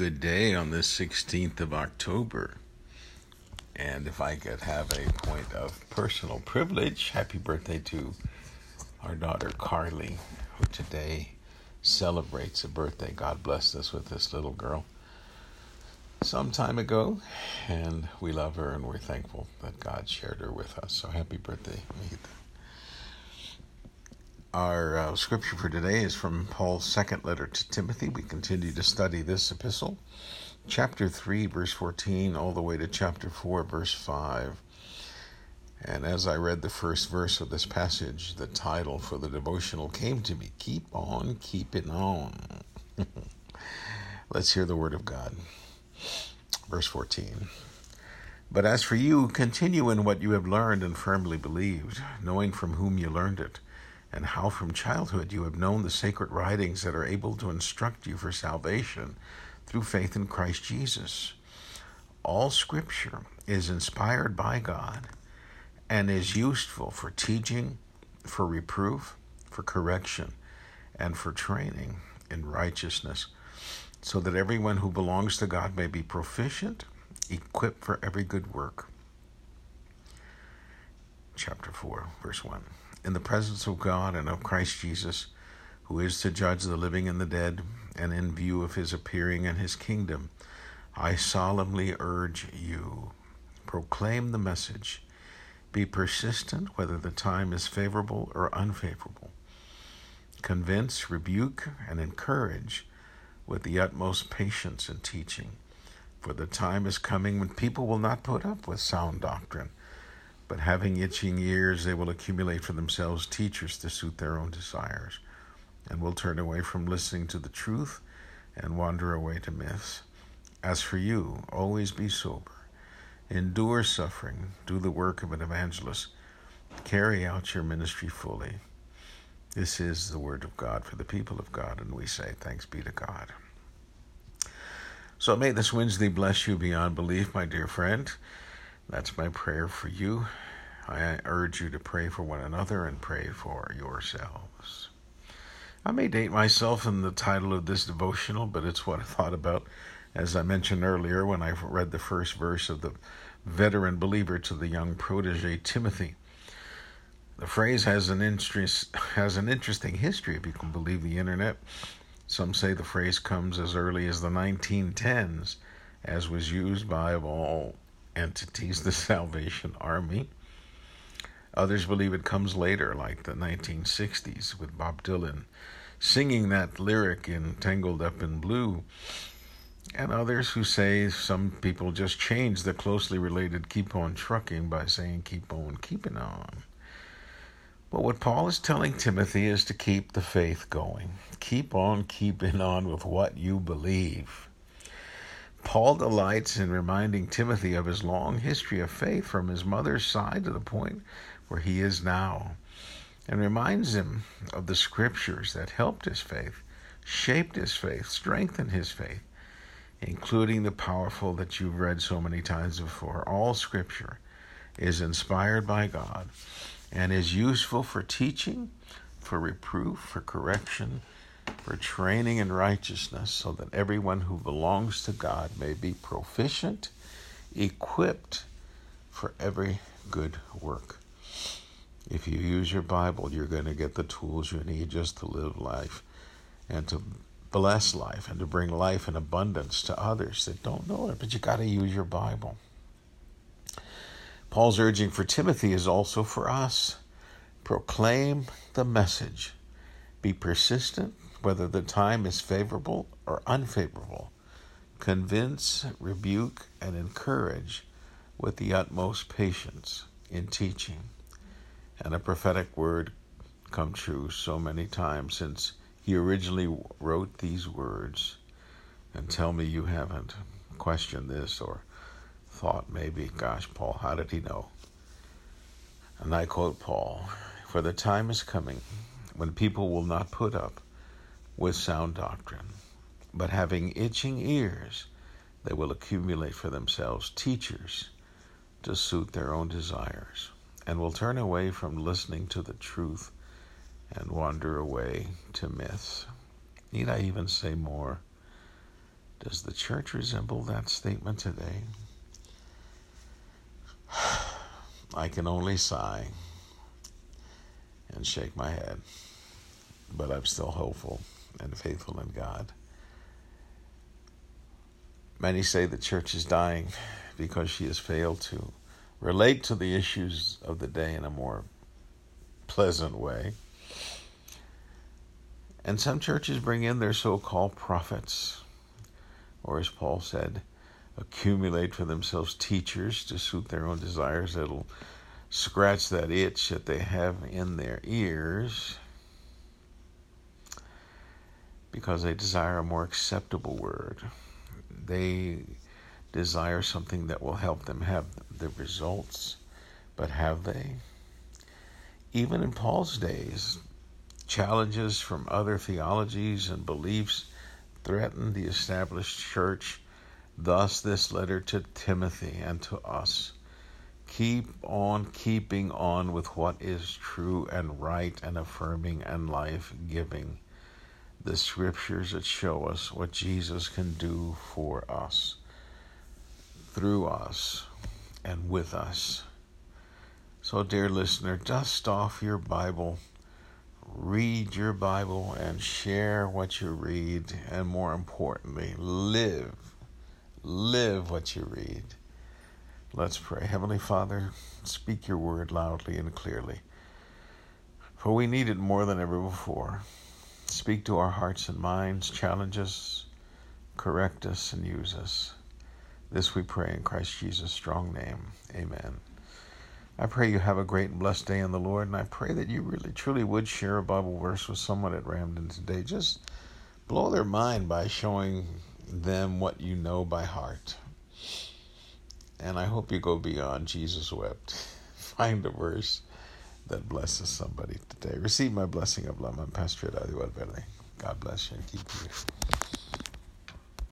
good day on this 16th of October. And if I could have a point of personal privilege, happy birthday to our daughter Carly, who today celebrates a birthday. God blessed us with this little girl some time ago, and we love her and we're thankful that God shared her with us. So happy birthday, Our uh, scripture for today is from Paul's second letter to Timothy. We continue to study this epistle, chapter 3, verse 14, all the way to chapter 4, verse 5. And as I read the first verse of this passage, the title for the devotional came to me Keep on Keeping On. Let's hear the word of God. Verse 14. But as for you, continue in what you have learned and firmly believed, knowing from whom you learned it, and how from childhood you have known the sacred writings that are able to instruct you for salvation through faith in Christ Jesus. All Scripture is inspired by God and is useful for teaching, for reproof, for correction, and for training in righteousness so that everyone who belongs to God may be proficient, equipped for every good work. Chapter 4, verse 1. In the presence of God and of Christ Jesus, who is to judge the living and the dead, and in view of his appearing and his kingdom, I solemnly urge you proclaim the message. Be persistent whether the time is favorable or unfavorable. Convince, rebuke, and encourage with the utmost patience and teaching. For the time is coming when people will not put up with sound doctrine, but having itching ears, they will accumulate for themselves teachers to suit their own desires, and will turn away from listening to the truth and wander away to myths. As for you, always be sober, endure suffering, do the work of an evangelist, carry out your ministry fully. This is the word of God for the people of God, and we say, Thanks be to God. So may this Wednesday bless you beyond belief, my dear friend. That's my prayer for you. I urge you to pray for one another and pray for yourselves. I may date myself in the title of this devotional, but it's what I thought about, as I mentioned earlier, when I read the first verse of the veteran believer to the young protege Timothy. The phrase has an interest has an interesting history, if you can believe the internet. Some say the phrase comes as early as the 1910s, as was used by, all entities, the Salvation Army. Others believe it comes later, like the 1960s, with Bob Dylan singing that lyric in Tangled Up in Blue. And others who say some people just change the closely related keep on trucking by saying keep on keeping on. But what Paul is telling Timothy is to keep the faith going. Keep on keeping on with what you believe. Paul delights in reminding Timothy of his long history of faith from his mother's side to the point where he is now, and reminds him of the scriptures that helped his faith, shaped his faith, strengthened his faith, including the powerful that you've read so many times before. All scripture is inspired by God and is useful for teaching, for reproof, for correction, for training in righteousness, so that everyone who belongs to God may be proficient, equipped for every good work. If you use your Bible, you're going to get the tools you need just to live life and to bless life and to bring life in abundance to others that don't know it. But you got to use your Bible. Paul's urging for Timothy is also for us. Proclaim the message. Be persistent, whether the time is favorable or unfavorable. Convince, rebuke, and encourage with the utmost patience in teaching. And a prophetic word come true so many times since he originally wrote these words. And tell me you haven't questioned this or thought maybe, gosh, Paul, how did he know? And I quote Paul For the time is coming when people will not put up with sound doctrine, but having itching ears, they will accumulate for themselves teachers to suit their own desires, and will turn away from listening to the truth and wander away to myths. Need I even say more? Does the church resemble that statement today? I can only sigh and shake my head, but I'm still hopeful and faithful in God. Many say the church is dying because she has failed to relate to the issues of the day in a more pleasant way. And some churches bring in their so called prophets, or as Paul said, accumulate for themselves teachers to suit their own desires that'll scratch that itch that they have in their ears because they desire a more acceptable word. They desire something that will help them have the results, but have they? Even in Paul's days, challenges from other theologies and beliefs threatened the established church. Thus, this letter to Timothy and to us. Keep on keeping on with what is true and right and affirming and life giving. The scriptures that show us what Jesus can do for us, through us, and with us. So, dear listener, dust off your Bible read your Bible and share what you read, and more importantly, live. Live what you read. Let's pray. Heavenly Father, speak your word loudly and clearly, for we need it more than ever before. Speak to our hearts and minds, challenge us, correct us, and use us. This we pray in Christ Jesus' strong name. Amen. I pray you have a great and blessed day in the Lord, and I pray that you really truly would share a Bible verse with someone at Ramden today. Just blow their mind by showing them what you know by heart. And I hope you go beyond Jesus wept. Find a verse that blesses somebody today. Receive my blessing of love. I'm Pastor. God bless you and keep you.